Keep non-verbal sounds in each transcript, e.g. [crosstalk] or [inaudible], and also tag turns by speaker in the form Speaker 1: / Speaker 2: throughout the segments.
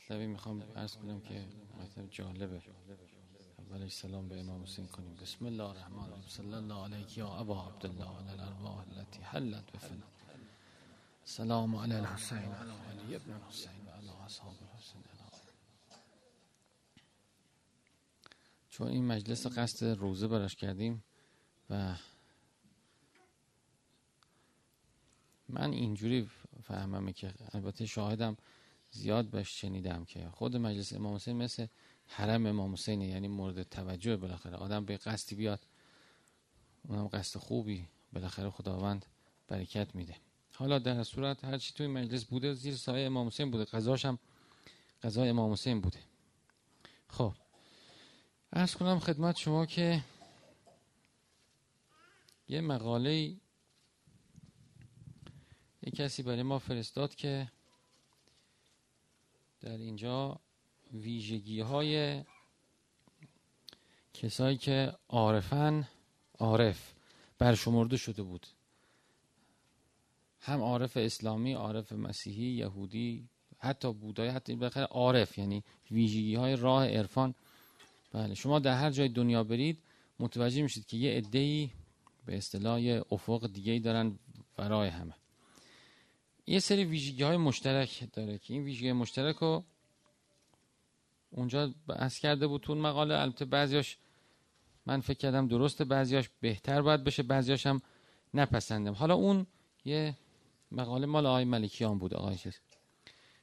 Speaker 1: مطلبی می‌خوام عرض کنم که مطلب جالبه. اولش سلام به امام حسین کنیم. بسم الله الرحمن الرحیم. صلی الله علیک یا ابا عبدالله علی الارواح التي حلت بفنا سلام علی الحسین علی ابن الحسین و علی اصحاب الحسین. چون این مجلس قصد روزه براش کردیم و من اینجوری فهممه که البته شاهدم زیاد بهش شنیدم که خود مجلس امام حسین مثل حرم امام حسین یعنی مورد توجه بالاخره. آدم به قصدی بیاد اونم قصد خوبی بالاخره خداوند برکت میده. حالا در صورت هر چی توی مجلس بوده زیر سایه امام حسین بوده. قضاش هم قضای امام حسین بوده. خب ارز کنم خدمت شما که یه مقاله یه کسی برای ما فرستاد که در اینجا ویژگی های کسایی که عارفن عارف برشمرده شده بود. هم عارف اسلامی عارف مسیحی یهودی حتی بودای حتی بخیر عارف یعنی ویژگی های راه عرفان. بله شما در هر جای دنیا برید متوجه میشید که یه عده‌ای به اصطلاح افق دیگه دارن ورای همه. یه سری ویژگی های مشترک داره که این ویژگی مشترک رو اونجا بحث کرده بود تو مقاله. البته بعضیاش من فکر کردم درسته بعضیاش بهتر باید بشه بعضیاش هم نپسندم. حالا اون یه مقاله مال آقای ملکیان بود آقای چیز.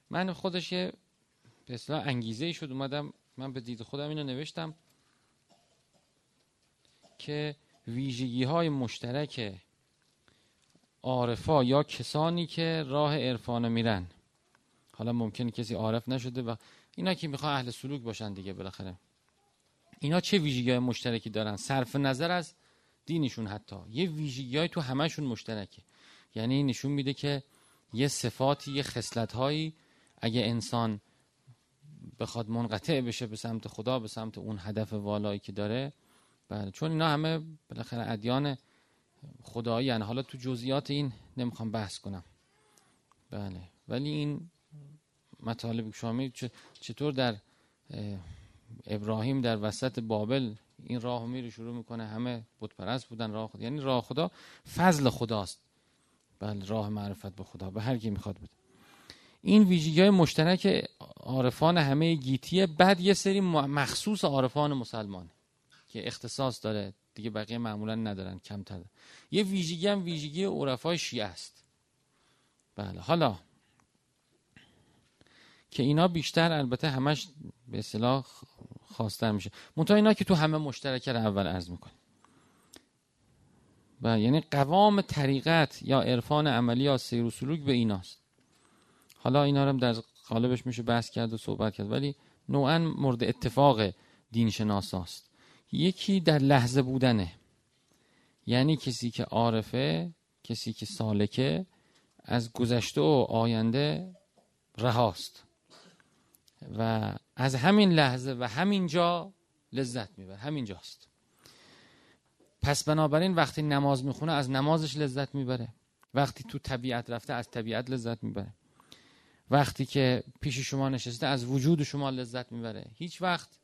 Speaker 1: من خودش یه به اصطلاح انگیزه ای شد اومدم من به دید خودم اینو نوشتم که ویژگی های مشترک عارفا یا کسانی که راه عرفان میرن. حالا ممکنه کسی عارف نشده و اینا که می‌خوان اهل سلوک باشن دیگه بالاخره. اینا چه ویژگی مشترکی دارن؟ صرف نظر از دینشون حتی. یه ویژگی تو همشون مشترکه. یعنی نشون میده که یه صفاتی یه خصلت هایی اگه انسان بخواد منقطع بشه به سمت خدا به سمت اون هدف والایی که داره بله چون اینا همه بالاخره ادیان خدایی یعنی حالا تو جزئیات این نمی‌خوام بحث کنم. بله ولی این مطالب شما چطور در ابراهیم در وسط بابل این راه میره شروع می‌کنه همه بتپرست بودن راه خدا یعنی راه خدا فضل خداست. بله راه معرفت به خدا به هر کی می‌خواد بود این ویژگی های مشترک عارفان همه گیتیه بعد یه سری مخصوص عارفان مسلمان که اختصاص داره. دیگه بقیه معمولا ندارن کمتر. یه ویژگی هم ویژگی عرفای شیعه است. بله حالا که اینا بیشتر البته همش به اصطلاح خواستر میشه. منتها اینا که تو همه مشترک رو اول عرض می‌کنه و یعنی قوام طریقت یا عرفان عملی یا سیر و سلوک به ایناست. حالا اینا رو در قالبش میشه بحث کرد و صحبت کرد ولی نوعا مورد اتفاق دین شناساست یکی در لحظه بودنه. یعنی کسی که عارفه کسی که سالکه از گذشته و آینده رهاست. و از همین لحظه و همین جا لذت می‌بره. همین جاست. پس بنابراین وقتی نماز می‌خونه از نمازش لذت می‌بره. وقتی تو طبیعت رفته از طبیعت لذت می‌بره. وقتی که پیش شما نشسته از وجود شما لذت می‌بره. هیچ وقت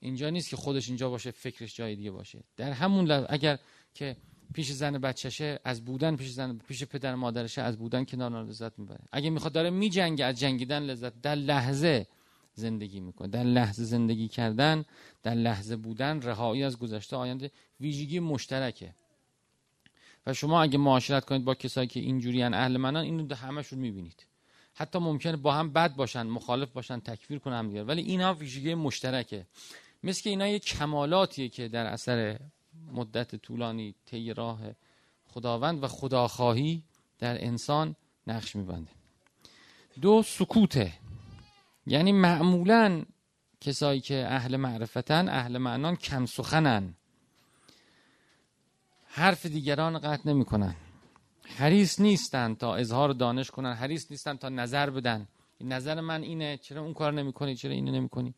Speaker 1: اینجا نیست که خودش اینجا باشه فکرش جای دیگه باشه. در همون لحظه اگر که پیش زن بچهشه از بودن پیش زن پیش پدر مادرشه از بودن کنار لذت می‌بره. اگه می‌خواد داره میجنگه از جنگیدن لذت. در لحظه زندگی می‌کنه. در لحظه زندگی کردن در لحظه بودن رهایی از گذشته آینده ویژگی مشترکه. و شما اگه معاشرت کنید با کسایی که اینجوری اهل منان اینو همشون می‌بینید. حتی ممکنه با هم بد باشن مخالف باشن تکفیر کنن هم دیگر ولی اینا ویژگی مشترکه. مثل که اینا یه کمالاتیه که در اثر مدت طولانی طی راه خداوند و خداخواهی در انسان نقش میبنده. دو سکوته. یعنی معمولا کسایی که اهل معرفتن اهل معنان کم سخنن. حرف دیگران قطع نمی‌کنن. حریص نیستن تا اظهار دانش کنن حریص نیستن تا نظر بدن. نظر من اینه چرا اون کار نمی‌کنی چرا اینو نمی‌کنی؟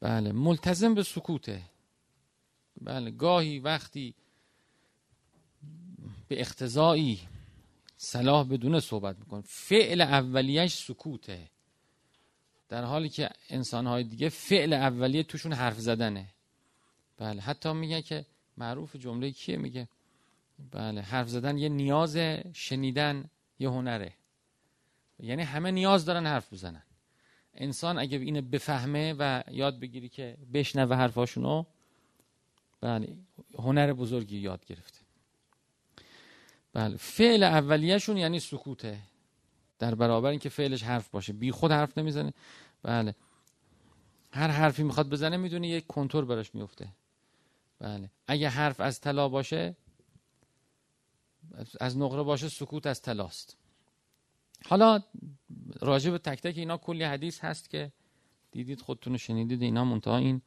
Speaker 1: بله ملتزم به سکوته. بله گاهی وقتی به اقتضایی صلاح بدون صحبت میکن فعل اولیش سکوته. در حالی که انسانهای دیگه فعل اولیه توشون حرف زدنه. بله حتی میگه که معروف جمله کیه؟ میگه بله حرف زدن یه نیاز شنیدن یه هنره. یعنی همه نیاز دارن حرف بزنن. انسان اگه اینو بفهمه و یاد بگیری که بشنوه حرفاشونو بله هنر بزرگی یاد گرفته. بله فعل اولیهشون یعنی سکوته. در برابر اینکه فعلش حرف باشه. بی خود حرف نمی‌زنه. بله هر حرفی می‌خواد بزنه می‌دونه یک کنتور براش میفته بله اگه حرف از طلا باشه از نقره باشه سکوت از طلاست. حالا راجع به تک تک اینا کلی حدیث هست که دیدید خودتون شنیدید اینا منتها این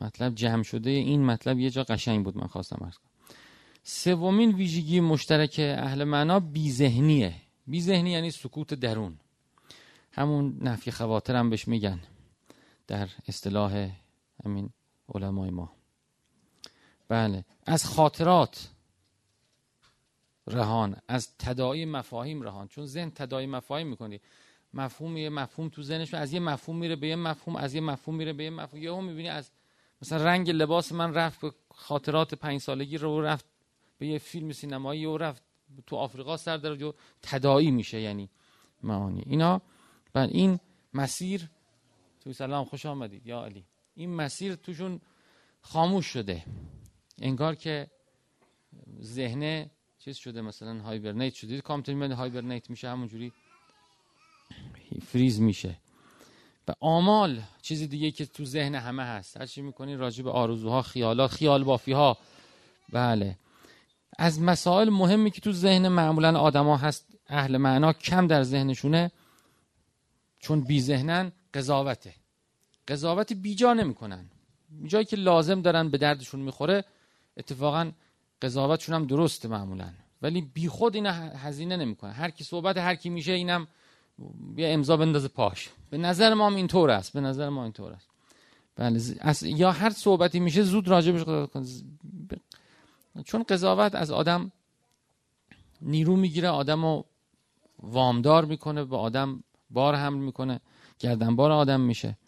Speaker 1: مطلب جمع شده. این مطلب یه جا قشنگ بود من خواستم ارز کنم. سومین ویژگی مشترک اهل معنا بیذهنیه. بیذهنی یعنی سکوت درون. همون نفی خواطر هم بهش میگن در اصطلاح همین علمای ما. بله. از خاطرات. رهان. از تداعی مفاهیم رهان. چون ذهن تداعی مفاهیم می‌کنی. مفهوم یه مفهوم تو ذهنش از یه مفهوم میره به یه مفهوم از یه مفهوم میره به یه مفهوم. یهو می‌بینی از مثلا رنگ لباس من رفت به خاطرات پنج سالگی رو رفت به یه فیلم سینمایی و رفت تو آفریقا سر در جو تداعی میشه یعنی معانی. اینا. بل این مسیر تو سلام خوش آمدید. یا علی. این مسیر توشون خاموش شده. انگار که ذهنه چیز شده مثلا هایبرنیت شده. کامپیوتر هایبرنیت میشه همونجوری فریز میشه. و آمال چیزی دیگه که تو ذهن همه هست. هر چی می‌کنی راجع به آرزوها خیالات خیال بافی ها بله. از مسائل مهمی که تو ذهن معمولا آدما هست اهل معنا کم در ذهنشونه چون بی ذهنن قضاوته. قضاوت بیجا نمی‌کنن. جایی که لازم دارن به دردشون می‌خوره اتفاقا قضاوتشون هم درسته معمولا. ولی بی خود اینا هزینه نمی‌کنه هر کی صحبت هر کی میشه اینم بیا امضا بندازه پاش. به نظر ما اینطور است. به نظر ما اینطور است. بله یا هر صحبتی میشه زود راجبش قضاوت کن. چون قضاوت از آدم نیرو می‌گیره آدم رو وامدار می‌کنه به آدم بار حمل می‌کنه گردنبار آدم میشه.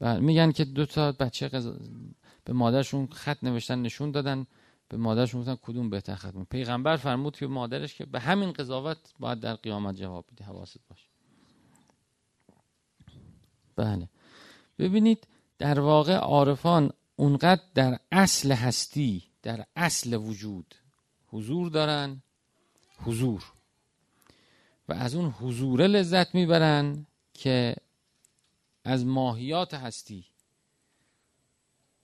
Speaker 1: و میگن که دو تا بچه به مادرشون خط نوشتن نشون دادن. به مادرش گفتن کدوم بهتر خدمت. پیغمبر فرمود که مادرش که به همین قضاوت باید در قیامت جواب بده حواست باشه بله. ببینید در واقع عارفان اونقدر در اصل هستی در اصل وجود حضور دارن حضور. و از اون حضور لذت می‌برن که از ماهیات هستی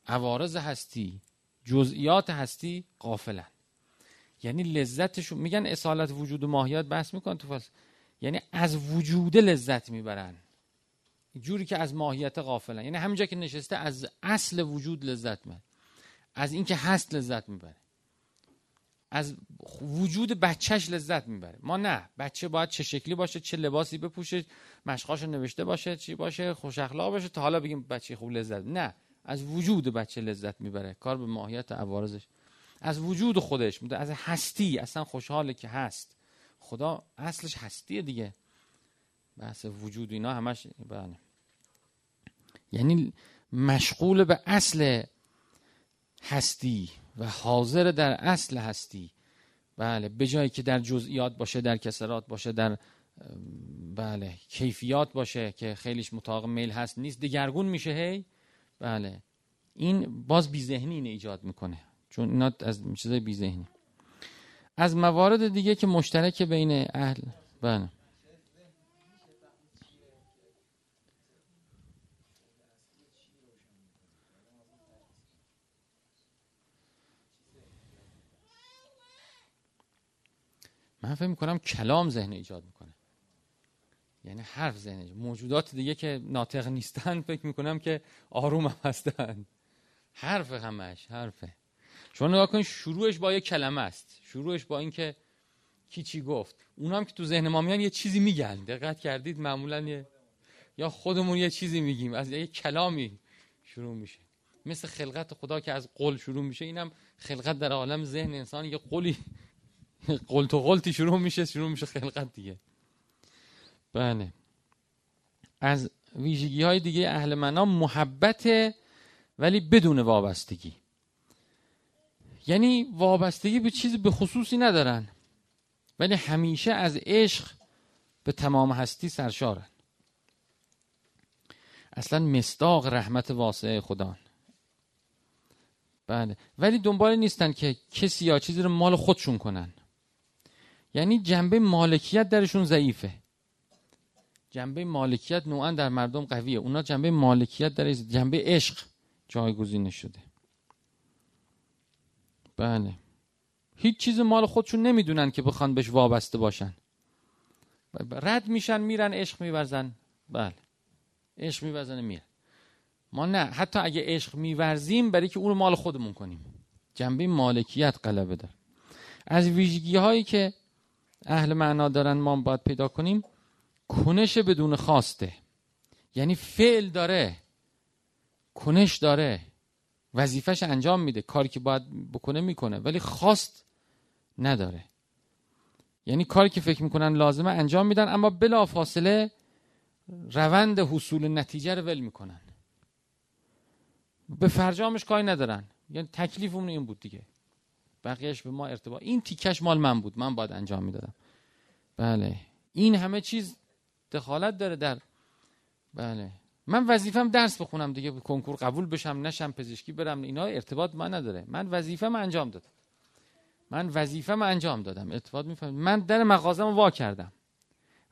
Speaker 1: عوارض هستی جزئیات هستی قافلن یعنی لذتشون میگن اصالت وجود و ماهیات بحث میکن تو فلسفه یعنی از وجود لذت می‌برن. جوری که از ماهیت غافلن. یعنی همینجا که نشسته از اصل وجود لذت می‌بره. از اینکه هست لذت می‌بره. از وجود بچهش لذت می‌بره. ما نه. بچه باید چه شکلی باشه چه لباسی بپوشه مشقاشو نوشته باشه چی باشه خوش اخلاق باشه تا حالا بگیم بچه خوب لذت نه. از وجود بچه لذت می‌بره. کار به ماهیت عوارضش. از وجود خودش. از هستی. اصلا خوشحاله که هست. خدا اصلش هستیه دیگه. بحث وجود اینا همش بله. یعنی مشغول به اصل هستی و حاضر در اصل هستی. بله. به جایی که در جزئیات باشه در کسرات باشه در بله کیفیات باشه که خیلیش مطابق میل هست نیست دگرگون میشه هی؟ بله. این باز بی ذهنی اینه ایجاد می‌کنه. چون اینا از چیزای بی ذهنی از موارد دیگه که مشترک بین اهل بله. من فکر می‌کنم کلام ذهن ایجاد می‌کنه. یعنی حرف ذهن موجودات دیگه که ناطق نیستن فکر می‌کنم که آروم هم هستن. حرف همش حرفه. شما نگاه کنید شروعش با یه کلمه است. شروعش با اینکه کی چی گفت. اونا هم که تو ذهن ما میان یه چیزی میگن. دقت کردید معمولا یه یا خودمون یه چیزی میگیم. از یه کلامی شروع میشه. مثل خلقت خدا که از قول شروع میشه. اینم خلقت در عالم ذهن انسان یه قولی [laughs] قلت و قلتی شروع میشه شروع میشه خلقت دیگه. بله. از ویژگی های دیگه اهل معنا محبت ولی بدون وابستگی. یعنی وابستگی به چیزی به خصوصی ندارن ولی همیشه از عشق به تمام هستی سرشارن. اصلا مستاق رحمت واسعه خدا بله. ولی دنبال نیستن که کسی یا چیزی رو مال خودشون کنن. یعنی جنبه مالکیت درشون ضعیفه. جنبه مالکیت نوعا در مردم قویه. اونا جنبه مالکیت در جنبه عشق جایگزین شده. بله. هیچ چیز مال خودشون نمی‌دونن که بخوان بهش وابسته باشن. رد میشن میرن عشق میورزن. بله. عشق میورزن میرن. ما نه. حتی اگه عشق میورزیم برای که اون مال خودمون کنیم. جنبه مالکیت غلبه دار از ویژگی هایی که اهل معنا دارن ما باید پیدا کنیم کنش بدون خواسته. یعنی فعل داره کنش داره وظیفش انجام میده کاری که باید بکنه می‌کنه ولی خواست نداره. یعنی کاری که فکر می‌کنن لازمه انجام میدن اما بلا فاصله روند حصول نتیجه رو ول می‌کنن. به فرجامش کاری ندارن. یعنی تکلیف اون این بود دیگه. بقیهش به ما ارتباط این تیکش مال من بود. من باید انجام می‌دادم. بله. این همه چیز دخالت داره در بله. من وظیفم درس بخونم دیگه کنکور قبول بشم نشم پزشکی برم اینا ارتباط من نداره. من وظیفم انجام دادم. من وظیفم انجام دادم. ارتباط میفهم من در مغازم وا کردم.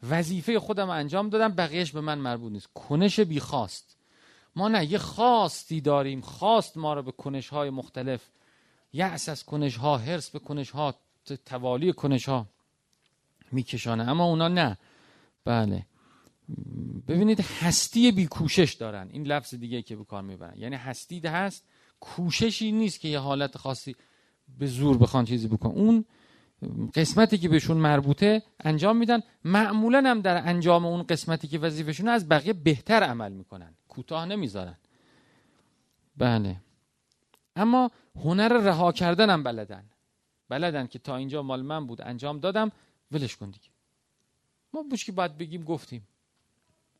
Speaker 1: وظیفه خودم انجام دادم بقیهش به من مربوط نیست. کنش بی خواست ما نه یه خواستی داریم. خواست ما رو به کنش های مختلف. یعص از کنش ها هرس به کنش ها توالی کنش ها میکشانه. اما اونا نه. بله. ببینید هستی بی کوشش دارن. این لفظ دیگه که به کار می‌برن. یعنی هستی هست کوششی نیست که یه حالت خاصی به زور بخوان چیزی بکن. اون قسمتی که بهشون مربوطه انجام میدن. معمولا هم در انجام اون قسمتی که وظیفشون از بقیه بهتر عمل می‌کنن. کوتاه نمی‌ذارن. بله. اما هنر رها کردن هم بلدن. بلدن که تا اینجا مال من بود انجام دادم. ولش کن دیگه. ما بوش که باید بگیم گفتیم.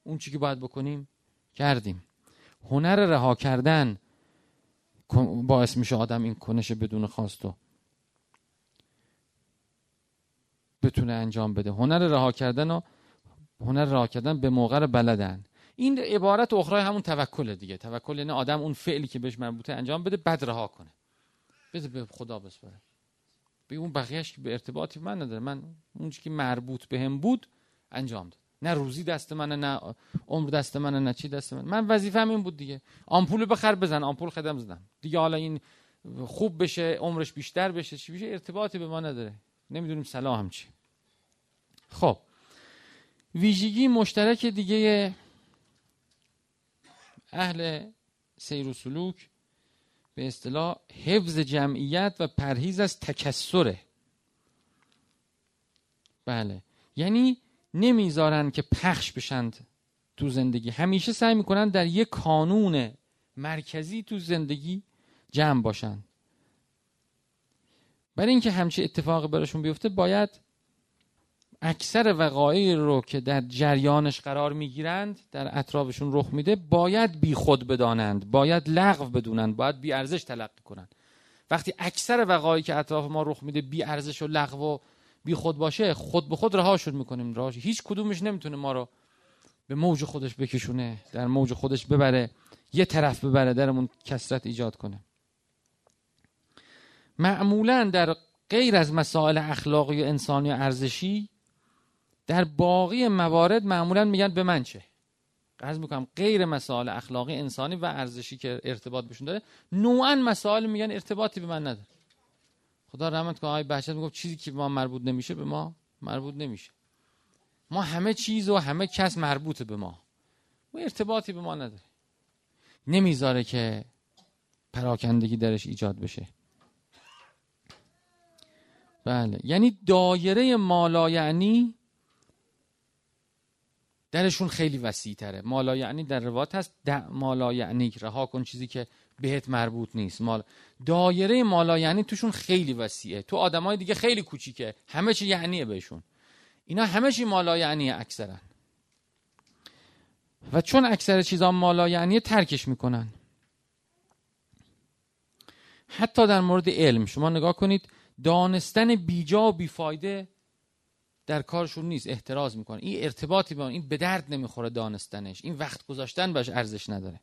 Speaker 1: اون چی که باید بکنیم کردیم. هنر رها کردن باعث میشه آدم این کنش بدون خواستو بتونه انجام بده. هنر رها کردن و هنر رها کردن به موقع بلدن. این عبارت اخرای همون توکل دیگه. توکل یعنی آدم اون فعلی که بهش مربوطه انجام بده بد رها کنه. بده به خدا بسپره به اون بقیهش که به ارتباطی من نداره. من اون که مربوط بهم بود انجام داد. نه روزی دست منه نه عمر دست منه نه چی دست من من وظیفه‌م این بود دیگه. آمپول بخر بزن آمپول خدم زدم دیگه حالا این خوب بشه عمرش بیشتر بشه چی بشه ارتباطی به ما نداره. نمی‌دونیم صلاح هم چی خب. ویژگی مشترک دیگه اهل سیر و سلوک به اصطلاح حفظ جمعیت و پرهیز از تکسره. بله. یعنی نمی‌ذارن که پخش بشند تو زندگی. همیشه سعی می‌کنن در یک کانون مرکزی تو زندگی جمع باشن. برای اینکه همچه اتفاق براشون بیفته باید اکثر وقایع رو که در جریانش قرار می‌گیرند در اطرافشون رخ میده باید بی خود بدانند باید لغو بدونند باید بی ارزش تلقی کنند. وقتی اکثر وقایعی که اطراف ما رخ میده بی ارزش و لغو و بی خود باشه خود به خود رهاشون می‌کنیم راهش هیچ کدومش نمی‌تونه ما رو به موج خودش بکشونه در موج خودش ببره یه طرف ببره درمون کسرت ایجاد کنه. معمولا در غیر از مسائل اخلاقی و انسانی و ارزشی در باقی موارد معمولا میگن به من چه. قرض می‌کنم غیر مسائل اخلاقی انسانی و ارزشی که ارتباط بهشون داره نوعا مسائل میگن ارتباطی به من نداره. خدا رحمت کنه آقای بهشت می‌گفت چیزی که به ما مربوط نمیشه به ما مربوط نمیشه. ما همه چیز و همه کس مربوط به ما. و ارتباطی به ما نداره. نمی‌ذاره که پراکندگی درش ایجاد بشه. بله. یعنی دایره مالا یعنی درشون خیلی وسیع تره مالا یعنی در روایت هست مالا یعنی رها کن چیزی که بهت مربوط نیست. مال دایره مالا یعنی توشون خیلی وسیعه. تو آدمای دیگه خیلی کوچیکه. همه چی یعنیه بهشون. اینا همه چی مالا یعنیه اکثرا. و چون اکثر چیزا مالا یعنی ترکش می‌کنن. حتی در مورد علم شما نگاه کنید دانستن بیجا و بیفایده در کارشون نیست احتراز می‌کنه این ارتباطی با این به درد نمی‌خوره دانستنش. این وقت گذاشتن باش ارزش نداره.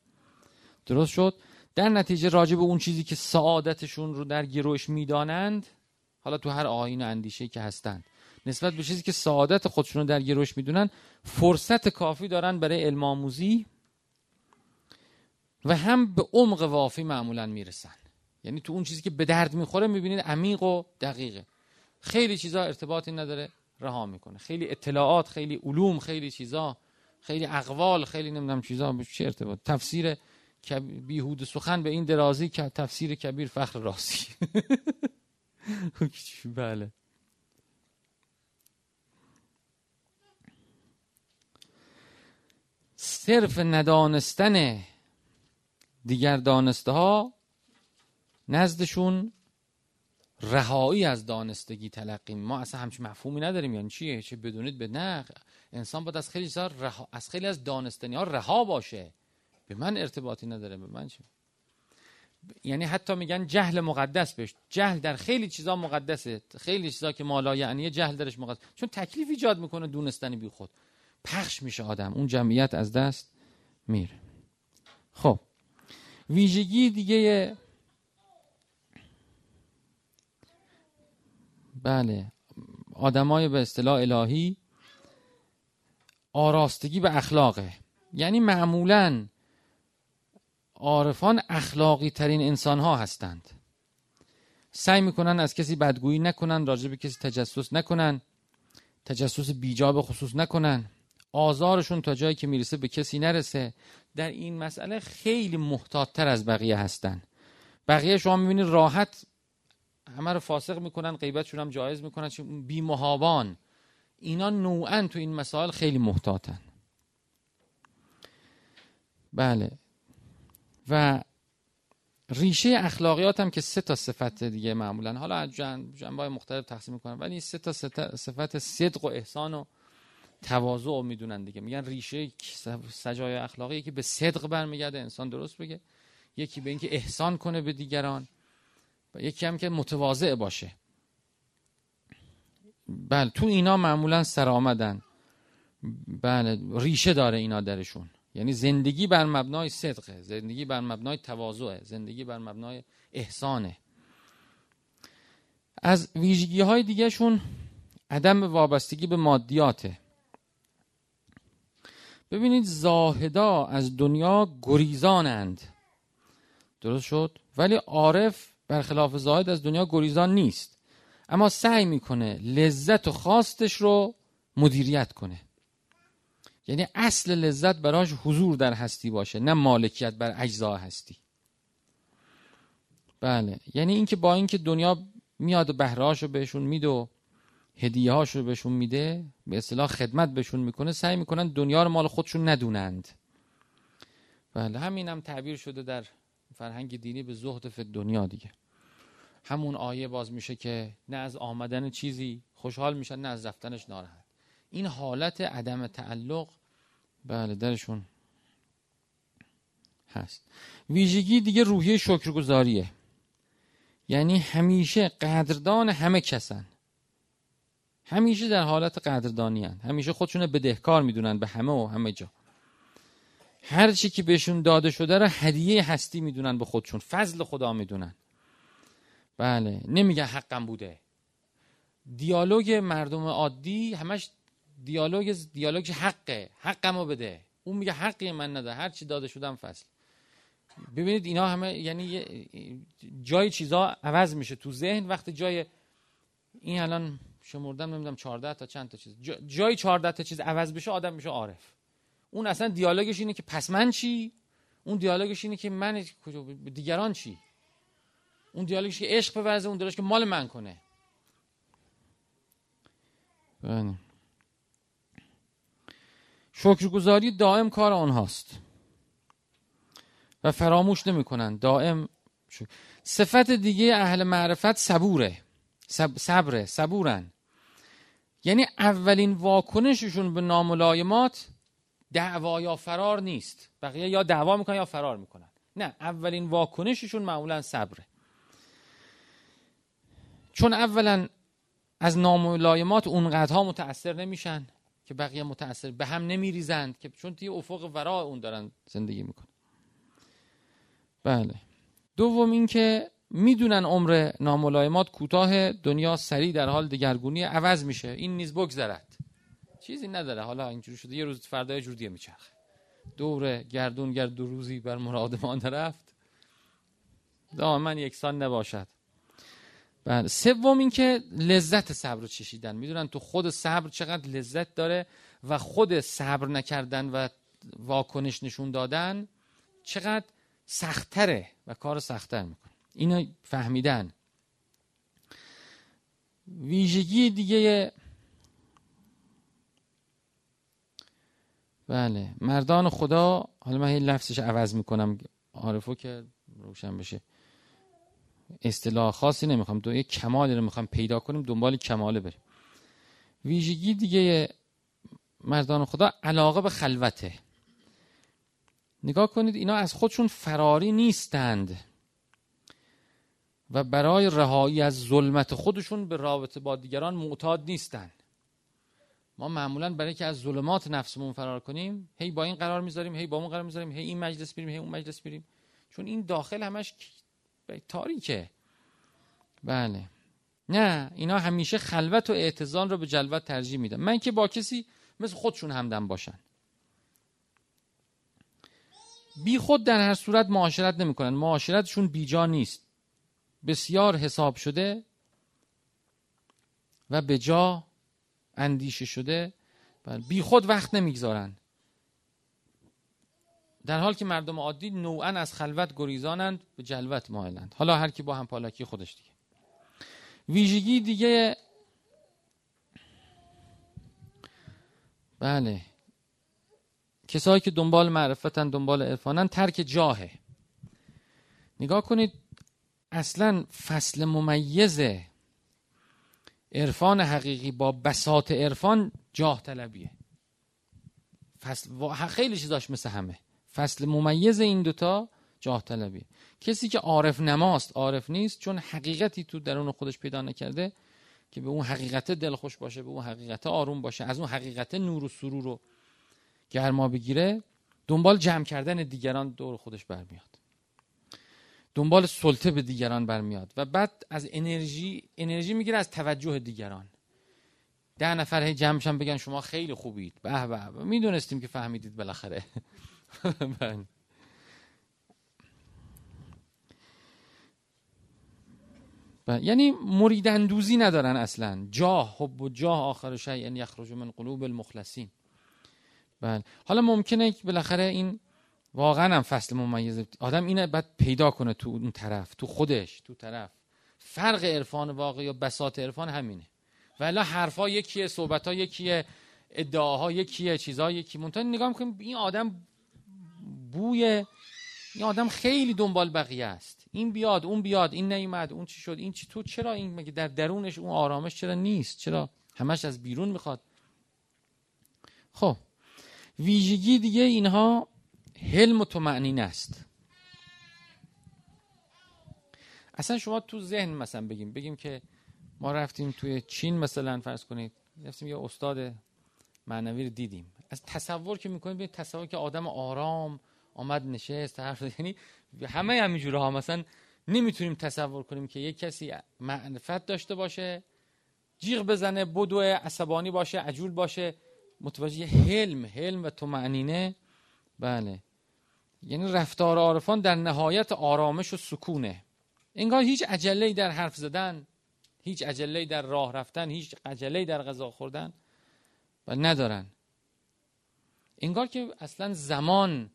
Speaker 1: درست شد؟ در نتیجه راجع به اون چیزی که سعادتشون رو در گروش می‌دانند حالا تو هر آین و اندیشه که هستند نسبت به چیزی که سعادت خودشون رو در گروش می‌دونن فرصت کافی دارن برای علم آموزی و هم به عمق وافی معمولا می‌رسن. یعنی تو اون چیزی که به درد می‌خوره می‌بینید عمیق و دقیقه. خیلی چیزا ارتباطی نداره. رها می‌کنه. خیلی اطلاعات خیلی علوم خیلی چیزا خیلی اقوال خیلی نمی‌دونم چیزا. به چه ارتباط؟ تفسیر بیهود سخن به این درازی که تفسیر کبیر فخر راسی [laughs] بله. صرف ندانستن دیگر دانسته ها نزدشون رهایی از دانستگی تلقی ما اصلا همچین مفهومی نداریم. یعنی چیه؟ چه بدونید به نه انسان باید از خیلی رها... از خیلی از دانستنی ها رها باشه. به من ارتباطی نداره. به من چی یعنی حتی میگن جهل مقدس بهش. جهل در خیلی چیزا مقدسه. خیلی چیزا که مالا یعنی جهل درش مقدس. چون تکلیف ایجاد می‌کنه دونستن بی خود. پخش میشه آدم. اون جمعیت از دست میره. خب. ویژگی دیگه بله. آدمای به اصطلاح الهی آراستگی به اخلاقه. یعنی معمولا عارفان اخلاقی ترین انسان ها هستند. سعی می‌کنن از کسی بدگویی نکنن راجع به کسی تجسس نکنن تجسس بیجا به خصوص نکنن. آزارشون تا جایی که می‌رسه به کسی نرسه. در این مسئله خیلی محتاطتر از بقیه هستن. بقیه شما می‌بینید راحت همه رو فاسق می‌کنن غیبتشون هم جایز می‌کنن. بی محابان اینا نوعا تو این مسائل خیلی محتاطن. بله. و ریشه اخلاقیات هم که سه تا صفت دیگه معمولا. حالا جن جنبه مختلف تقسیم می‌کنن ولی سه تا صفت صدق و احسان و تواضع می‌دونن دیگه. میگن ریشه سجای اخلاقی که به صدق برمیگرده انسان درست بگه. یکی به اینکه احسان کنه به دیگران. و یکی هم که متواضع باشه. بله تو اینا معمولا سر آمدن. بله ریشه داره اینا درشون. یعنی زندگی بر مبنای صدقه زندگی بر مبنای تواضعه زندگی بر مبنای احسانه. از ویژگی های دیگه شون عدم وابستگی به مادیاته. ببینید زاهدا از دنیا گریزانند. درست شد؟ ولی عارف برخلاف زاهد از دنیا گریزان نیست. اما سعی می‌کنه لذت و خواستش رو مدیریت کنه. یعنی اصل لذت براش حضور در هستی باشه نه مالکیت بر اجزا هستی. بله یعنی اینکه با اینکه دنیا میاد بهرهاش رو بهشون میده و هدیه هاش رو بهشون میده به اصطلاح خدمت بهشون می‌کنه سعی می‌کنن دنیا رو مال خودشون ندونند. بله همین هم تعبیر شده در فرهنگ دینی به زهد فی دنیا دیگه. همون آیه باز میشه که نه از آمدن چیزی خوشحال میشن نه از رفتنش ناراحت. این حالت عدم تعلق بله درشون هست. ویژگی دیگه روحیه شکرگزاریه. یعنی همیشه قدردان همه کسن. همیشه در حالت قدردانی هن. همیشه خودشون بدهکار می‌دونن به همه و همه جا. هر چی که بهشون داده شده رو هدیه هستی می‌دونن به خودشون فضل خدا می‌دونن. بله نمیگه حقم بوده. دیالوگ مردم عادی همش دیالوگ دیالوگ حقه. حقمو بده. اون میگه حقی من نده. هر چی داده شدم فصل ببینید اینا همه یعنی جای چیزا عوض میشه تو ذهن. وقتی جای این الان شمردم نمی‌دونم 14 تا چند تا چیز. جای 14 تا چیز عوض بشه آدم میشه عارف. اون اصلا دیالوگش اینه که پس من چی؟ اون دیالوگش اینه که من دیگران چی؟ اون دیالوگش که عشق بورزه اون دیالوگش که مال من کنه. بله. شکرگزاری دائم کار آنهاست. و فراموش نمی‌کنن. دائم شکر. صفت دیگه اهل معرفت صبوره. صب... صبره صبورن. یعنی اولین واکنششون به ناملایمات دعوا یا فرار نیست. بقیه یا دعوا می‌کنن یا فرار می‌کنن. نه اولین واکنششون معمولا صبره. چون اولا از ناملایمات اونقدرها متاثر نمیشن که بقیه متاثر به هم نمیریزند که چون توی افق ورا اون دارن زندگی می‌کنن. بله. دوم اینکه می‌دونن عمر ناملایمات کوتاه دنیا سریع در حال دگرگونی عوض میشه. این نیز بگذرد. چیزی نداره. حالا اینجوری شده یه روز فردا یه جور دیگه میچرخه. دور گردون گرد دو روزی بر مراد ما رفت دائما یکسان نباشد. بله. سوم اینکه لذت صبر رو چشیدن. می‌دونن تو خود صبر چقدر لذت داره و خود صبر نکردن و واکنش نشون دادن چقدر سختره و کار سختتر می‌کنه. اینو فهمیدن. ویژگی دیگه بله. مردان خدا حالا من این لفظش عوض می‌کنم عارفو که روشن بشه. اصطلاح خاصی نمی‌خوام دو یک کمالی رو می‌خوام پیدا کنیم دنبال کماله بریم. ویژگی دیگه مردان خدا علاقه به خلوته. نگاه کنید اینا از خودشون فراری نیستند. و برای رهایی از ظلمت خودشون به رابطه با دیگران معتاد نیستند. ما معمولا برای که از ظلمات نفسمون فرار کنیم هی با این قرار می‌ذاریم هی با اون قرار می‌ذاریم هی این مجلس میریم هی اون مجلس میریم. چون این داخل همش تاریکه. بله. نه اینا همیشه خلوت و اعتزان رو به جلوت ترجیح میدن. من که با کسی مثل خودشون همدم باشن. بی خود در هر صورت معاشرت نمی‌کنن. معاشرتشون بیجا نیست. بسیار حساب شده و به جا اندیشه شده. بی خود وقت نمی‌گذارن. در حال که مردم عادی نوعا از خلوت گریزانند به جلوت مایلند. حالا هر کی با هم پالاکی خودش دیگه. ویژگی دیگه بله. کسایی که دنبال معرفتن دنبال عرفانن ترک جاهه. نگاه کنید اصلا فصل ممیز عرفان حقیقی با بساط عرفان جاه طلبیه. فصل خیلی چیزاش مثل همه. فصل ممیز این دوتا جاه طلبیه. کسی که عارف نماست عارف نیست چون حقیقتی تو درون خودش پیدا نکرده که به اون حقیقت دلخوش باشه به اون حقیقت آروم باشه از اون حقیقت نور و سرور رو گرما بگیره دنبال جمع کردن دیگران دور خودش برمیاد. دنبال سلطه به دیگران برمیاد و بعد از انرژی انرژی می‌گیره از توجه دیگران. ده نفر هی جمعشن بگن شما خیلی خوبید. به به می‌دونستیم که فهمیدید بالاخره. [laughs] بله. یعنی مرید اندوزی ندارن اصلا. جاه حب و جاه آخر شیء یخرج من قلوب المخلصین. بله. حالا ممکنه بالاخره این واقعا هم فصل ممیز آدم اینه باید پیدا کنه تو اون طرف تو خودش تو طرف. فرق عرفان واقعی و بساط عرفان همینه. ولی حرفا یکیه صحبت ها یکیه ادعاها یکیه چیزها یکی منتها نگاه می‌کنیم این آدم بوی این آدم خیلی دنبال بقیه است. این بیاد اون بیاد این نیومد اون چی شد این چی تو چرا این مگه در درونش اون آرامش چرا نیست؟ چرا همش از بیرون می‌خواد؟ خب ویژگی دیگه اینها حلم و تمعنین است. اصلا شما تو ذهن مثلا بگیم بگیم که ما رفتیم توی چین مثلا فرض کنید رفتیم یه استاد معنوی رو دیدیم. از تصور که می‌کنیم به تصور که آدم آرام آمد نشست حرف یعنی همه همینجوره ها مثلا نمی‌تونیم تصور کنیم که یک کسی معرفت داشته باشه جیغ بزنه بدو عصبانی باشه عجول باشه. متوجه حلم حلم و تو معنینه بله. یعنی رفتار عارفان در نهایت آرامش و سکونه. انگار هیچ عجله در حرف زدن هیچ عجله در راه رفتن هیچ عجله در غذا خوردن و ندارن. انگار که اصلا زمان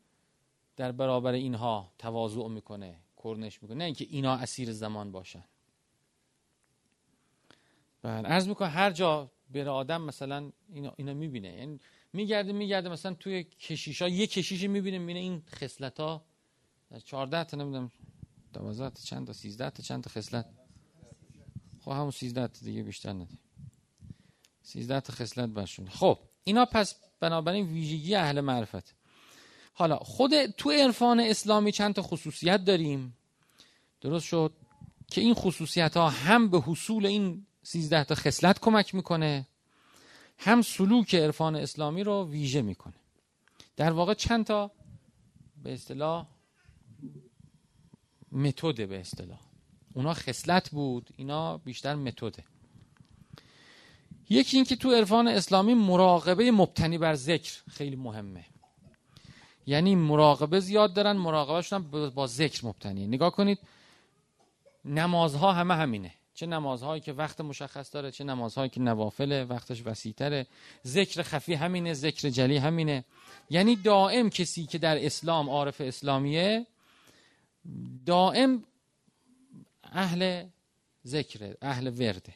Speaker 1: در برابر اینها تواضع می‌کنه کرنش می‌کنه. نه اینکه اینا اسیر زمان باشن. بله عرض می‌کنه هر جا بره آدم مثلا اینا, اینا می‌بینه. یعنی میگرده میگرده مثلا توی کشیش ها یه کشیش می‌بینه می‌بینه این خصلت ها 14 تا نمی‌دونم 12 تا چند تا 13 تا چند تا خصلت. خب همون 13 تا دیگه بیشتر نده 13 تا خصلت برشون. خب اینا پس بنابراین ویژگی اهل معرفت. حالا خود تو عرفان اسلامی چند تا خصوصیت داریم؟ درست شد که این خصوصیت ها هم به حصول این سیزده تا خصلت کمک می‌کنه هم سلوک عرفان اسلامی رو ویژه می‌کنه. در واقع چند تا به اصطلاح متد به اصطلاح. اونا خصلت بود اینا بیشتر متده یکی اینکه تو عرفان اسلامی مراقبه مبتنی بر ذکر خیلی مهمه. یعنی مراقبه زیاد دارن مراقبهشون با ذکر مبتنیه. نگاه کنید نمازها همه همینه. چه نمازهایی که وقت مشخص داره چه نمازهایی که نوافله وقتش وسیعتره. ذکر خفی همینه ذکر جلی همینه. یعنی دائم کسی که در اسلام عارف اسلامیه دائم اهل ذکر اهل ورده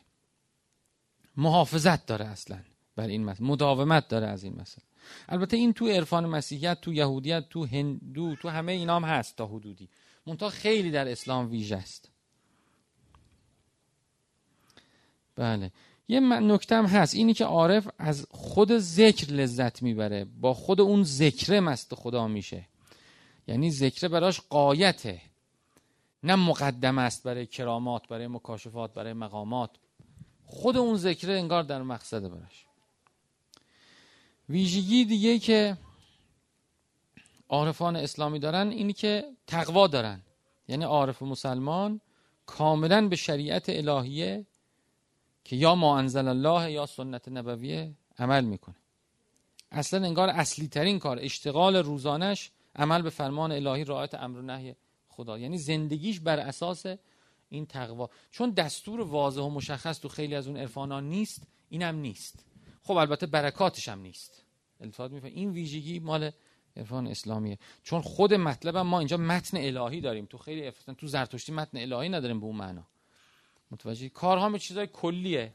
Speaker 1: محافظت داره اصلا بر این مسئله. مداومت داره از این مسئله. البته این تو عرفان مسیحیت تو یهودیت تو هندو تو همه اینام هست تا حدودی. منتها خیلی در اسلام ویژه است. بله. یه نکته هم هست. اینی که عارف از خود ذکر لذت می‌بره. با خود اون ذکره مست خدا میشه. یعنی ذکره براش قایته. نه مقدم است برای کرامات برای مکاشفات برای مقامات. خود اون ذکره انگار در مقصد براش. ویژگی دیگه که عارفان اسلامی دارن اینی که تقوا دارن. یعنی عارف مسلمان کاملا به شریعت الهیه که یا ما انزل الله یا سنت نبویه عمل می‌کنه. اصلا انگار اصلی ترین کار اشتغال روزانش عمل به فرمان الهی رعایت امر و نهی خدا. یعنی زندگیش بر اساس این تقوا. چون دستور واضح و مشخص تو خیلی از اون عرفانا نیست اینم نیست. خب البته برکاتش هم نیست. التفات این ویژگی مال عرفان اسلامیه. چون خود مطلب ما اینجا متن الهی داریم. تو خیلی تو زرتشتی متن الهی نداریم به اون معنا. متوجه؟ کارها همه چیزای کلیه.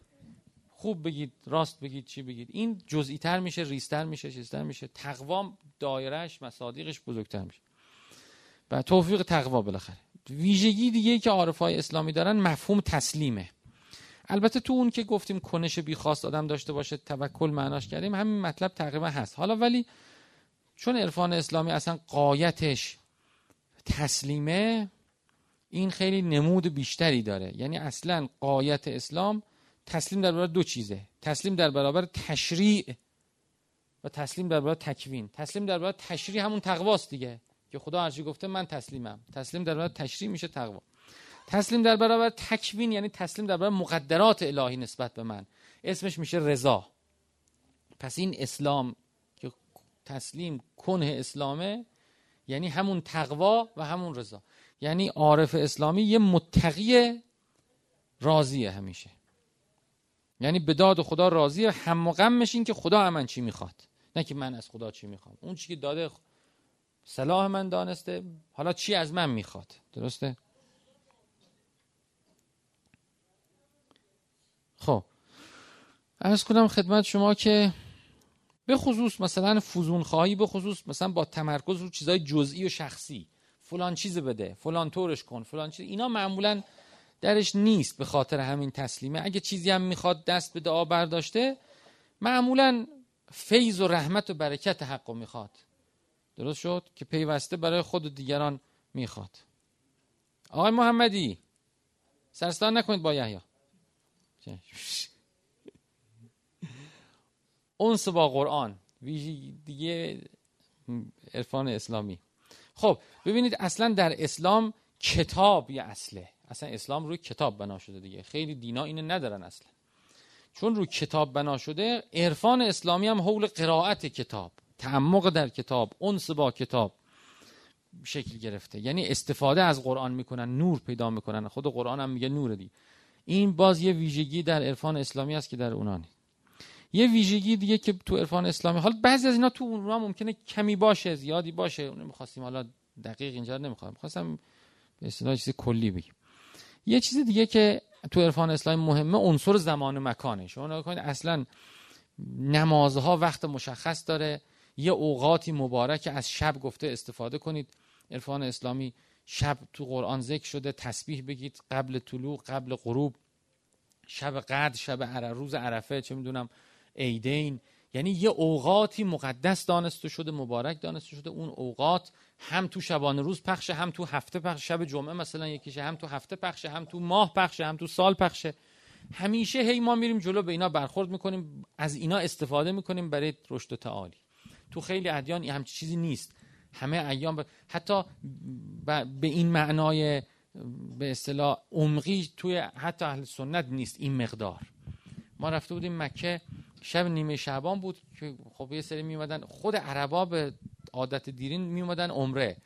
Speaker 1: خوب بگید راست بگید چی بگید. این جزئی تر میشه ریستر میشه چیزتر میشه. تقوا دایرش مصادیقش بزرگتر میشه. و توفیق تقوا بالاخره. ویژگی دیگه که عارفای اسلامی دارن مفهوم تسلیمه. البته تو اون که گفتیم کنش بیخواست آدم داشته باشه توکل معناش کردیم همین مطلب تقریبا هست. حالا ولی چون عرفان اسلامی اصلا قایتش تسلیمه این خیلی نمود بیشتری داره. یعنی اصلا قایت اسلام تسلیم در برابر دو چیزه. تسلیم در برابر تشریع و تسلیم در برابر تکوین. تسلیم در برابر تشریع همون تقواست دیگه. که خدا هرچی گفته من تسلیمم. تسلیم در برابر تشریع میشه تقوا. تسلیم در برابر تکوین یعنی تسلیم در برابر مقدرات الهی نسبت به من. اسمش میشه رضا. پس این اسلام که تسلیم کنه اسلامه یعنی همون تقوا و همون رضا. یعنی عارف اسلامی یه متقی راضیه همیشه. یعنی به داد خدا راضیه هم و غمش این که خدا من چی می‌خواد. نه که من از خدا چی می‌خوام. اون چی که داده صلاح من دانسته حالا چی از من می‌خواد؟ درسته؟ خب. ارز کنم خدمت شما که به خصوص مثلا فوزون خواهی به خصوص مثلا با تمرکز رو چیزای جزئی و شخصی. فلان چیز بده فلان طورش کن فلان چیز. اینا معمولا درش نیست به خاطر همین تسلیمه. اگه چیزی هم می‌خواد دست به دعا برداشته معمولا فیض و رحمت و برکت حق می‌خواد. درست شد که پیوسته برای خود و دیگران می‌خواد. آقای محمدی سرستان نکنید با یحیی. [laughs] اونس با قرآن. دیگه عرفان اسلامی. خب ببینید اصلا در اسلام کتاب یه اصله. اصلا اسلام روی کتاب بنا شده دیگه. خیلی دینا اینو ندارن اصلا. چون روی کتاب بنا شده عرفان اسلامی هم حول قرائت کتاب تعمق در کتاب انس با کتاب شکل گرفته. یعنی استفاده از قرآن می‌کنن نور پیدا می‌کنن. خود قرآن هم میگه نور دی این باز یه ویژگی در عرفان اسلامی است که در اونا نیست یه ویژگی دیگه که تو عرفان اسلامی حالا بعضی از اینا تو اونها ممکنه کمی باشه زیادی باشه. اون می‌خواستیم. حالا دقیق اینجا نمی‌خوام. خواستم به اصطلاح چیز کلی بگیم. یه چیز دیگه که تو عرفان اسلامی مهمه عنصر زمان و مکانه. شما نگاه اصلا نمازها وقت مشخص داره. یه اوقاتی مبارک از شب گفته استفاده کنید. عرفان اسلامی شب تو قرآن ذکر شده تسبیح بگید. قبل طلوع قبل غروب. شب قدر شب روز عرفه چه می‌دونم. عیدین. یعنی یه اوقاتی مقدس دانسته شده مبارک دانسته شده. اون اوقات هم تو شبانه روز پخشه هم تو هفته پخشه شب جمعه مثلا یکیشه. هم تو هفته پخشه هم تو ماه پخشه هم تو سال پخشه. همیشه هی ما میریم جلو به اینا برخورد می‌کنیم. از اینا استفاده می‌کنیم برای رشد و تعالی. تو خیلی ادیان همچی چیزی نیست. همه ایام حتی به این معنای به اصطلاح عمقی توی حتی اهل سنت نیست. این مقدار. ما رفته بودیم مکه. شب نیمه شعبان بود که خب یه سری میومدن خود عربا به عادت دیرین میومدن عمره.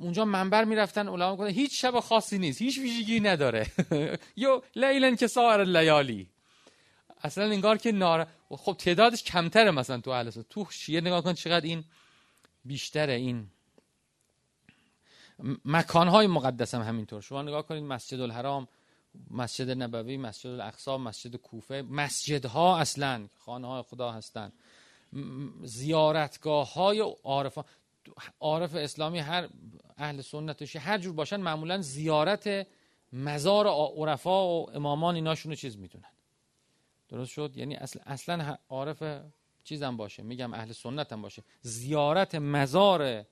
Speaker 1: اونجا منبر می‌رفتن علما کنه هیچ شب خاصی نیست هیچ ویژگی نداره. [laughs] یو لیلن که سایر لیالی. اصلا انگار که نار خب تعدادش کمتره مثلا تو اهل تو شیعه نگاه کن چقدر این بیشتره این. مکانهای مقدس هم همینطور. شما نگاه کنید مسجد الحرام مسجد نبوی مسجد الاقصا مسجد کوفه. مسجدها اصلا خانه های خدا هستند زیارتگاه های عارفان عارف اسلامی هر اهل سنتشی هر جور باشن معمولا زیارت مزار عرفا و امامان ایناشون چیز می‌دونن. درست شد؟ یعنی اصلا اصلا عارف چیزم باشه. میگم اهل سنت هم باشه. زیارت مزار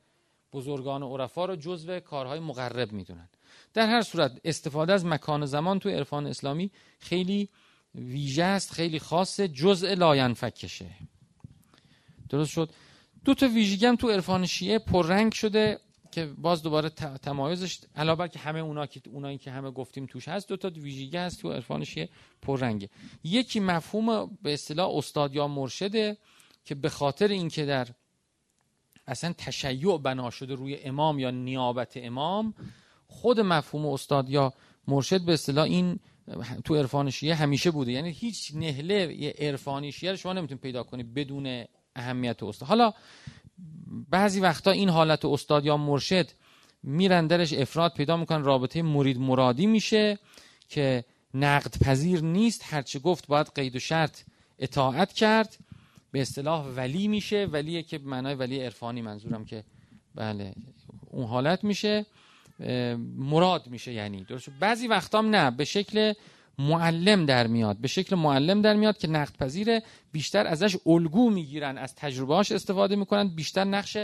Speaker 1: بزرگان عرفا رو جزو کارهای مقرب می‌دونن. در هر صورت استفاده از مکان و زمان تو عرفان اسلامی خیلی ویژه است خیلی خاصه جزء لاینفکشه. درست شد. دو تا ویژگی تو عرفان شیعه پررنگ شده که باز دوباره تمایزش علاوه که همه اونا که اونایی که همه گفتیم توش هست دو تا ویژگی هست تو عرفان شیعه پررنگه. یکی مفهوم به اصطلاح استاد یا مرشده که به خاطر اینکه در اصلا تشیع بنا شده روی امام یا نیابت امام خود مفهوم استاد یا مرشد به اصطلاح این تو عرفان شیعه همیشه بوده. یعنی هیچ نهله عرفانی شیعه شما نمی‌تونید پیدا کنی بدون اهمیت استاد. حالا بعضی وقتا این حالت استاد یا مرشد میرن درش افراد پیدا می‌کنن رابطه مرید مرادی میشه که نقد پذیر نیست. هرچه گفت باید قید و شرط اطاعت کرد. به اصطلاح ولی میشه. ولیه که معنای ولی عرفانی منظورم که بله اون حالت میشه. مراد میشه یعنی. درست. بعضی وقتام نه به شکل معلم در میاد. به شکل معلم در میاد که نقد پذیره بیشتر ازش الگو می‌گیرن از تجربهاش استفاده می‌کنن بیشتر نقش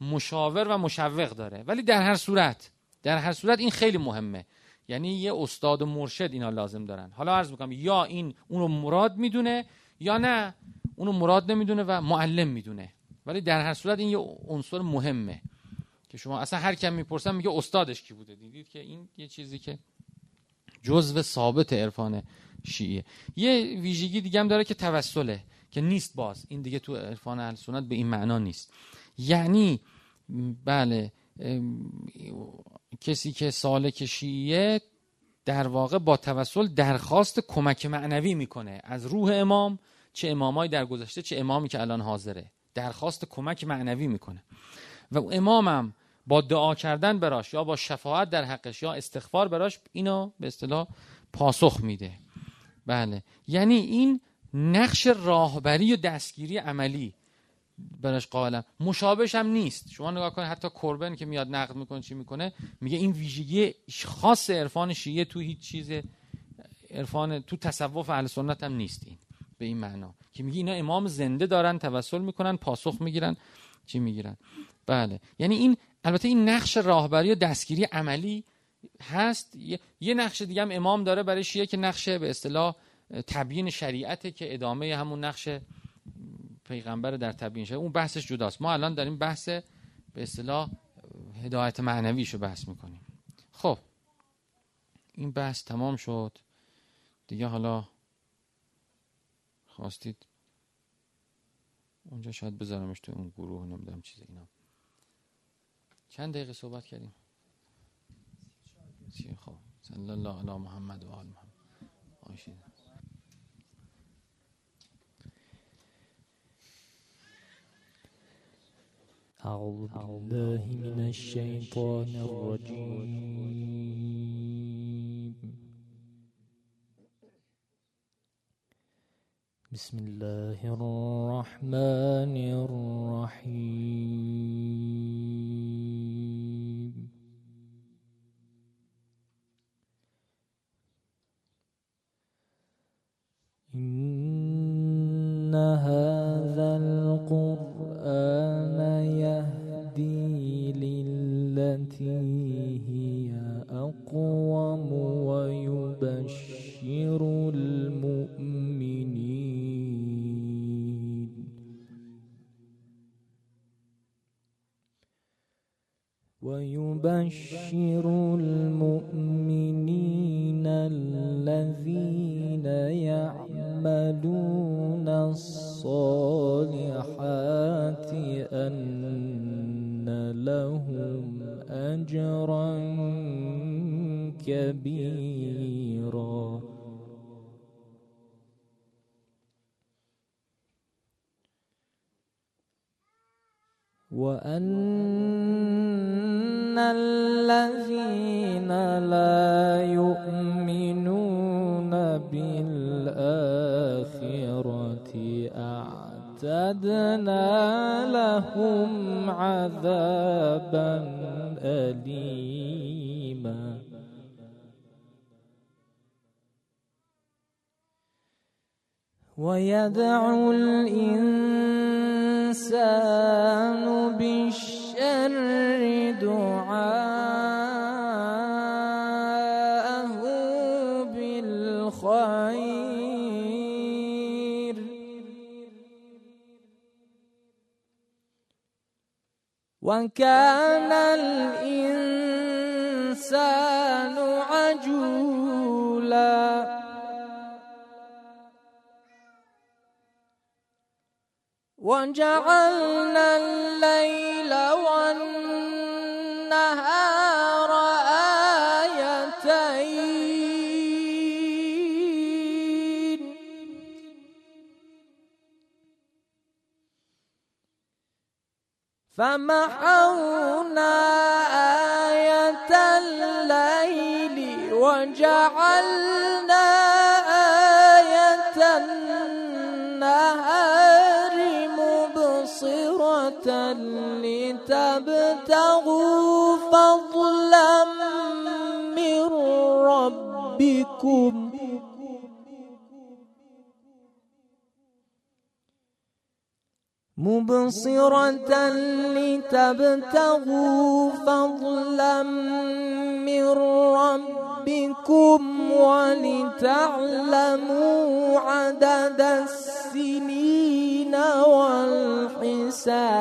Speaker 1: مشاور و مشوق داره. ولی در هر صورت در هر صورت این خیلی مهمه. یعنی یه استاد و مرشد اینا لازم دارن. حالا عرض می‌کنم یا این اونو مراد می‌دونه یا نه اونو مراد نمی‌دونه و معلم می‌دونه. ولی در هر صورت این یه عنصر مهمه. که شما اصلا هر کم می‌پرسن میگه استادش کی بوده؟ دیدید که این یه چیزی که جزو ثابت عرفان شیعه. یه ویژگی دیگه هم داره که توسله که نیست باز. این دیگه تو عرفان اهل سنت به این معنا نیست. یعنی بله کسی که سالک شیعه در واقع با توسل درخواست کمک معنوی می‌کنه. از روح امام چه امامایی در گذشته چه امامی که الان حاضره. درخواست کمک معنوی می‌کنه. و امامم با دعا کردن براش یا با شفاعت در حقش یا استغفار براش اینو به اصطلاح پاسخ میده. بله. یعنی این نقش راهبری و دستگیری عملی براش قائلم. مشابهش هم نیست. شما نگاه کنید حتی کربن که میاد نقد می‌کنه چی می‌کنه؟ میگه این ویژگی خاص عرفان شیعه تو هیچ چیز عرفان تو تصوف اهل سنت هم نیست این به این معنا. که میگه اینا امام زنده دارن توسل می‌کنن پاسخ می‌گیرن چی می‌گیرن؟ بله. یعنی این البته این نقش راهبری و دستگیری عملی هست. یه نقش دیگه هم امام داره برای شیعه که نقش به اصطلاح تبیین شریعته که ادامه همون نقش پیغمبر در تبیین شده. اون بحثش جداست. ما الان داریم بحث به اصطلاح هدایت معنویشو بحث می‌کنیم. خب. این بحث تمام شد. دیگه حالا خواستید اونجا شاید بذارمش تو اون گروه نمی‌دونم چیز اینا. چند دقیقه صحبت کردیم؟ خب. صلی الله علی محمد و آل محمد. آشید.
Speaker 2: أعوذ بالله من الشيطان الرجيم بسم الله الرحمن الرحيم أليما ويدعو الإنسان بالشر. وكان الإنسان عجولا وجعلنا الليل والنهار فمحونا آية الليل وجعلنا آية النهار مبصرة لتبتغوا فضلا من ربكم. مبصرة لتبتغوا فضلا من ربكم ولتعلموا عدد السنين والحساب.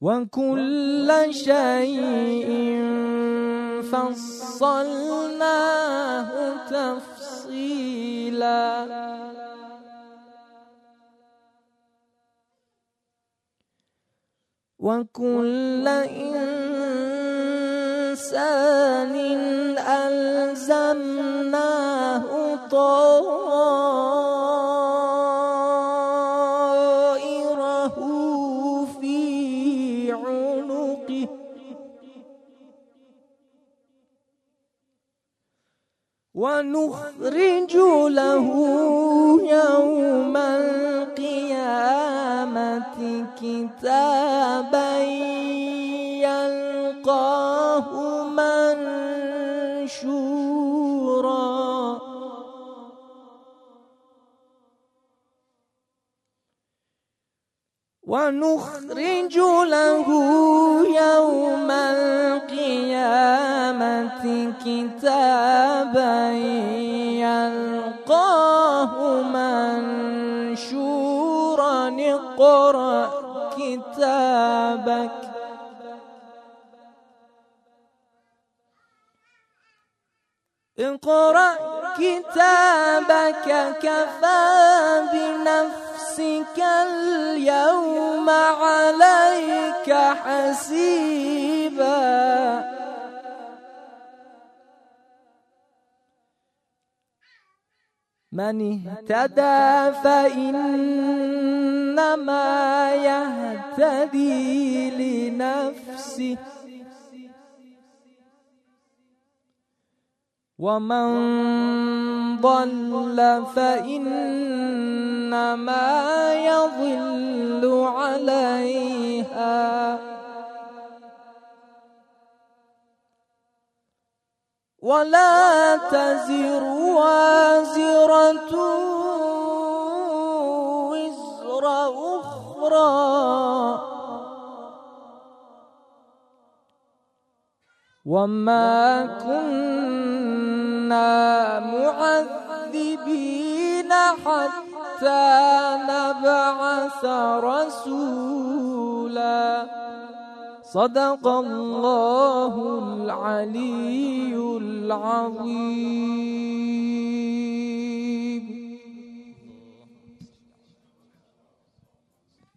Speaker 2: وكل شيء فصلناه تفصيلا وكل إنسان ألزمناه طائره ونخرج له يوم القيامة كتابا يلقاه منشورا. ونخرج له يوم القيامة كتابا يلقاه منشورا اقرأ كتابك. اقرأ كتابك كفى بنفسك اليوم عليك حسيبا. من اهتدى فإنما يهتدي لنفسه. ومن ضل فإنما يضل عليها. ولا تزر وازرة أخرى. وما معذبين حتى نبعث رسولا. صدق الله العلي العظيم.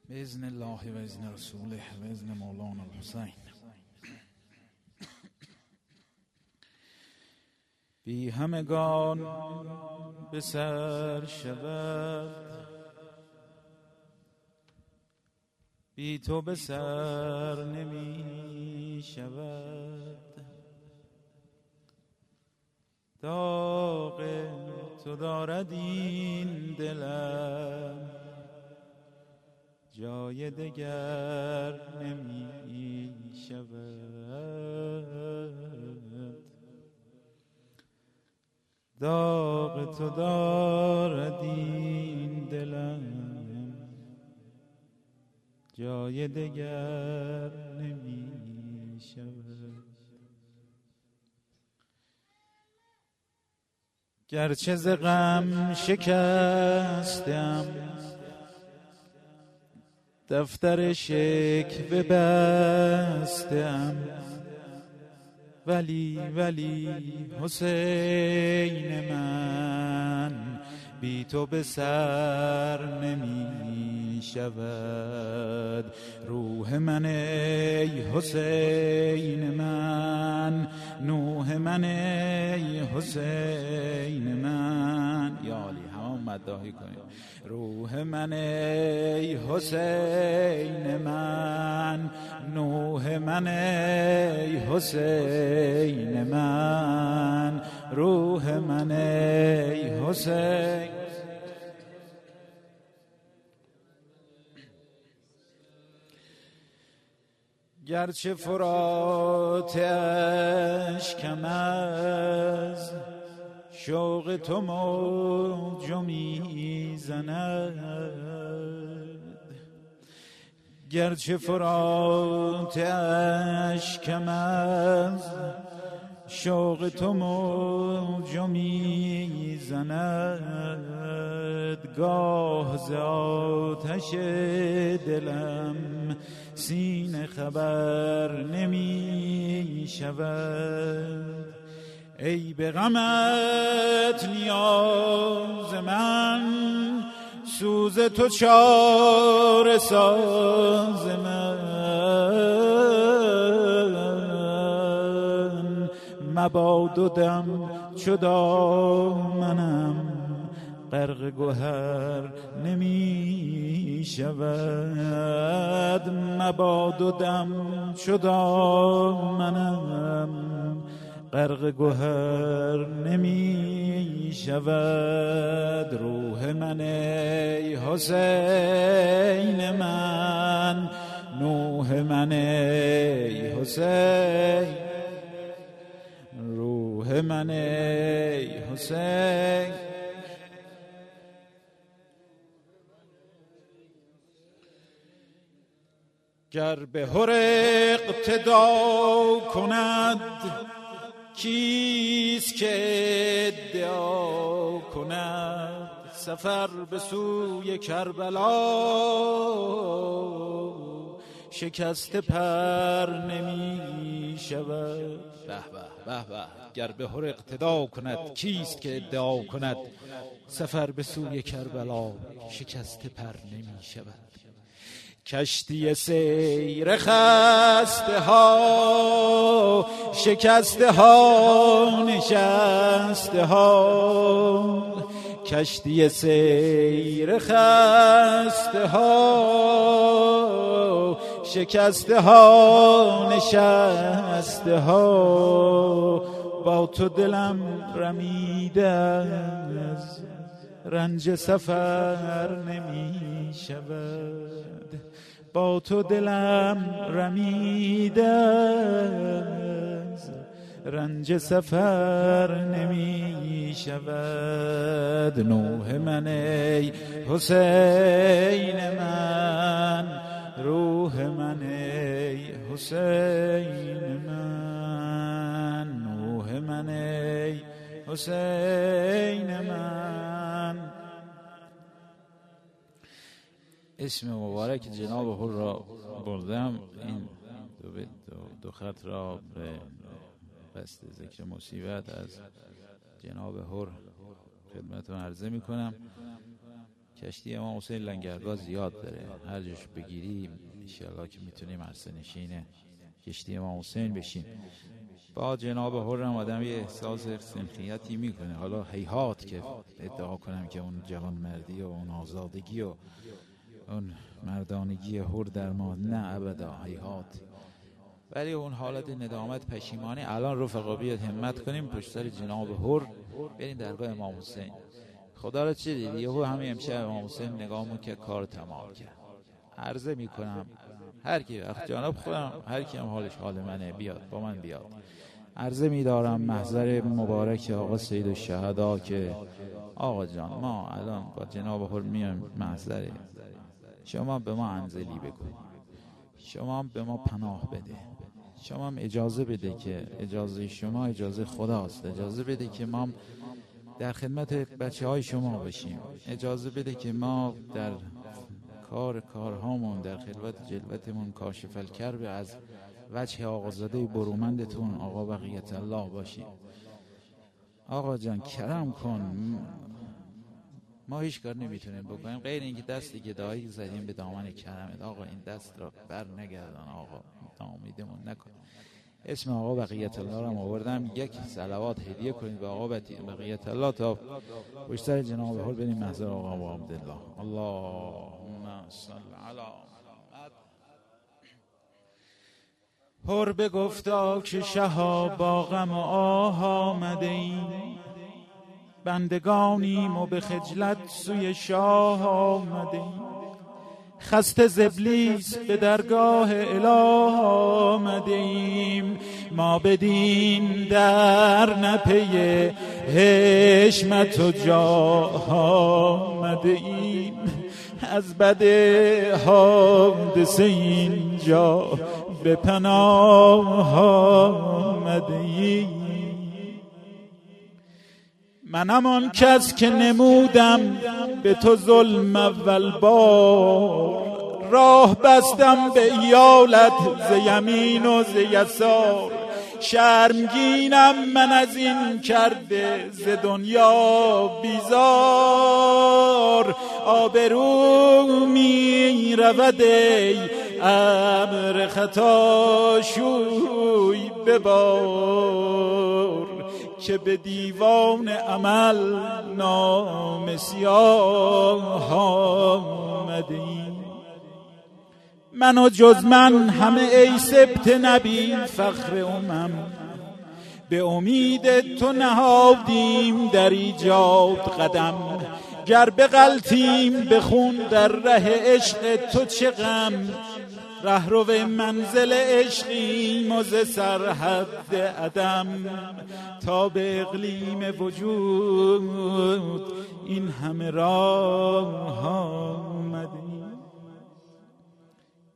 Speaker 3: بإذن الله وإذن رسوله وإذن مولانا الحسين. بی همگان به سر شود. بی تو به سر نمی شود. داغ تو دارد این دلم. جای دگر نمی شود. داغ تو دارد این دلم. جای دگر نمی شود گرچه ز غم شکستم دفتر شک ببستم ولی ولی حسین من بی تو به سر نمی شود روح من ای حسین من نوح من ای حسین من. یا مداحی کنیم. روح من ای حسین من نوح من ای حسین من روح من ای حسین. گرچه فرات اشکم از شوق تو موج می‌زند. گرچه فرات اشکم از شوق تو موج می‌زند. گاه ز آتش دلم سینه خبر نمی شود. ای به غمت نیاز من سوز تو چار ساز من. مباد و دم چو دامنم غرق گوهر نمی شود. مباد و دم چو دامنم غرق گوهر نمی شود روح من ای حسین من نوح من ای حسین روح من ای حسین. گر به هر اقتدا کند کیست که ادعا کند سفر به سوی کربلا؟ شکست پر نمی شود. به به به گر به هر اقتدا کند کیست که ادعا کند؟ سفر به سوی کربلا شکست پر نمی شود. کشتی سیر خسته ها شکسته ها نشسته ها کشتی سیر خسته ها شکسته ها نشسته ها با تو دلم رمیده از رنج سفر نمی شود با تو دلم رمیده رنج سفر نمی شود نوح من ای حسین من. روح من ای حسین من. نوح من ای حسین من. اسم مبارک جناب هر را بردم. این دو, دو, خط را به قصد ذکر مصیبت از جناب هر خدمتتون عرضه می کنم کشتی امام حسین لنگرگاه زیاد داره. هر جاش بگیریم انشاءالله که می‌تونیم عرصه نشین کشتی امام حسین بشیم. با جناب هرم آدم یه احساس سنخیتی می‌کنه. حالا حیحات که ادعا کنم که اون جوان مردی و اون آزادگی و اون مردانگی هر در ما نه ابدا حیحات ولی اون حالت ندامت پشیمانی الان رفقا بیاد همت کنیم پشت سر جناب هر بریم درگاه امام حسین. خدا را چه یهو همین امشب امام حسین نگاه که کار تمام کرد. عرضه می‌کنم هر کی وقت جناب خودم هر کی هم حالش حال منه بیاد با من بیاد. عرضه میدارم محضر مبارک آقا سید الشهدا که آقا جان ما الان با جناب هر میایم محضر شما به ما انزلی بگو. شما به ما پناه بده. شما اجازه بده که اجازه شما اجازه خداست. اجازه بده که ما در خدمت بچه های شما باشیم. اجازه بده که ما در کار کارهامون در خلوت جلوتمون کاشف الکرب از وجه آقازاده برومندتون آقا بقیت الله باشیم. آقا جان کرم کن. ما هیچ کار نمی‌تونیم بکنیم. غیر اینکه دستی که دایی زدیم به دامن کرمت آقا این دست را بر نگردان آقا. ناامیدمون نکن اسم آقا بقیت الله را آوردم. یک صلوات هدیه کنید به آقا بقیت الله. تا سر جناب حال بریم محضر آقا و عبدالله. اللهم صل علی پر بگفتا که شها با غم و آه آمده ایم بندگانیم و به خجلت سوی شاه آمده خسته زبلیس به درگاه اله آمده ایم ما بدین در نپی حشمت و جاه آمده ایم از بد حادثه اینجا به پناه آمده ایم منم آن کس که نمودم به تو ظلم اول بار. راه بستم به ایالت ز یمین و ز یسار. شرمگینم من از این کرده ز دنیا بیزار. آبرو می رود ای امر خطا شوی ببار که به دیوان عمل نام سیاه آمدیم من و جز من همه ای سبت نبی فخر امم. به امید تو نهادیم در ایجاد قدم. گر به خون در ره عشق تو چه غم؟ رهرو منزل عشقیم و ز سرحد عدم. تا به اقلیم وجود این همه راه آمدیم.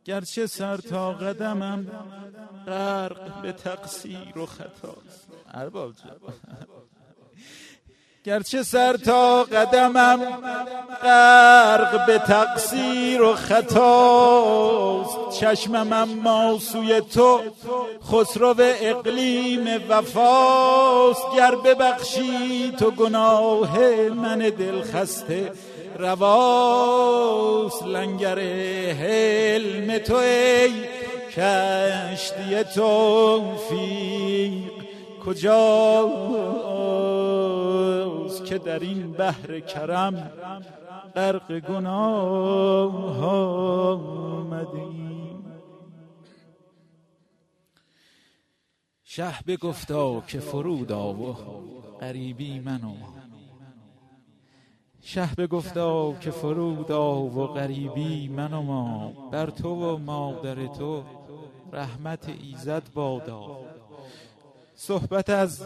Speaker 3: گرچه سر تا قدمم غرق به تقصیر و خطاست. ارباب گرچه سر تا قدمم غرق به تقصیر و خطاست چشمم اما سوی تو خسرو اقلیم وفاست گر ببخشی تو گناه من دل خسته رواست لنگر حلم تو ای کشتی توفیق. که در این بحر کرم غرق گناه آمدیم. شه بگفتا که فرود آ و غریبی من و شه بگفتا که فرود آ و غریبی من و ما بر تو و مادر تو رحمت ایزد بادا. صحبت از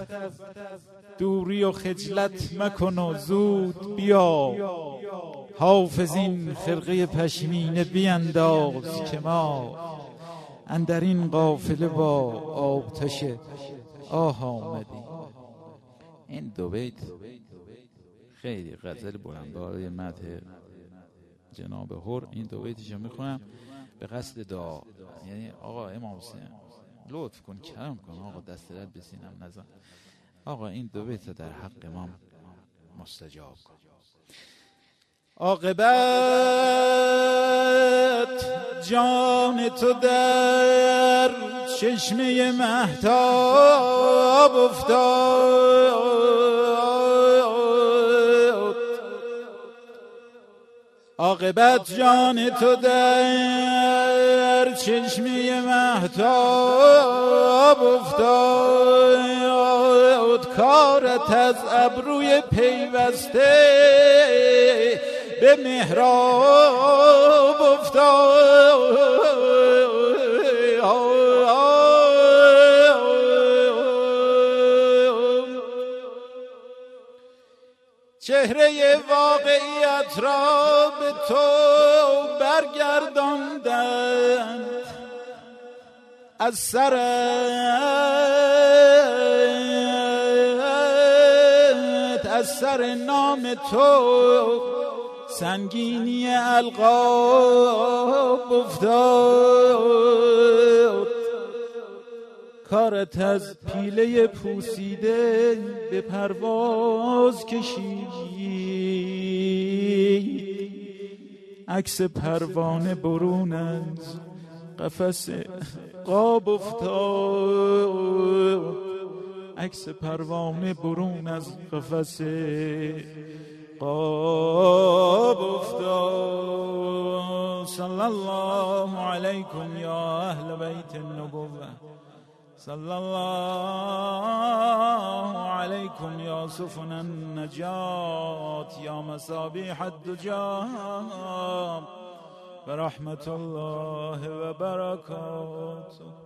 Speaker 3: دوری و خجلت مکن و زود بیا. حافظ این خرقه پشمینه بینداز که ما اندر این قافله با آتش آه آمدیم. این دو بیت خیلی غزل بلندباره مده جناب هر این دو بیتشو می‌خونم به قصد دعا. یعنی آقا امام حسین لطف کن کرم کن. آقا دست رد بسینم نزن. آقا این دو بیت در حق امام مستجاب کن. جان تو در چشمه محتاب افتاد. عاقبت جان تو در چشمه محتاب افتاد. کارت از ابروی پیوسته به محراب افتاد. چهره واقعیت را به تو برگرداندند از سرت از سر نام تو سنگینی القاب افتاد. کارت از پیله پوسیده به پرواز کشید. عکس پروانه برون از قفس قاب افتاد. عکس پروانه برون از قفس قاب افتاد. صلی الله علیکم یا اهل بیت النبوه صلى الله عليكم يا سفن النجاة يا مصابيح الدجاة ورحمة الله وبركاته.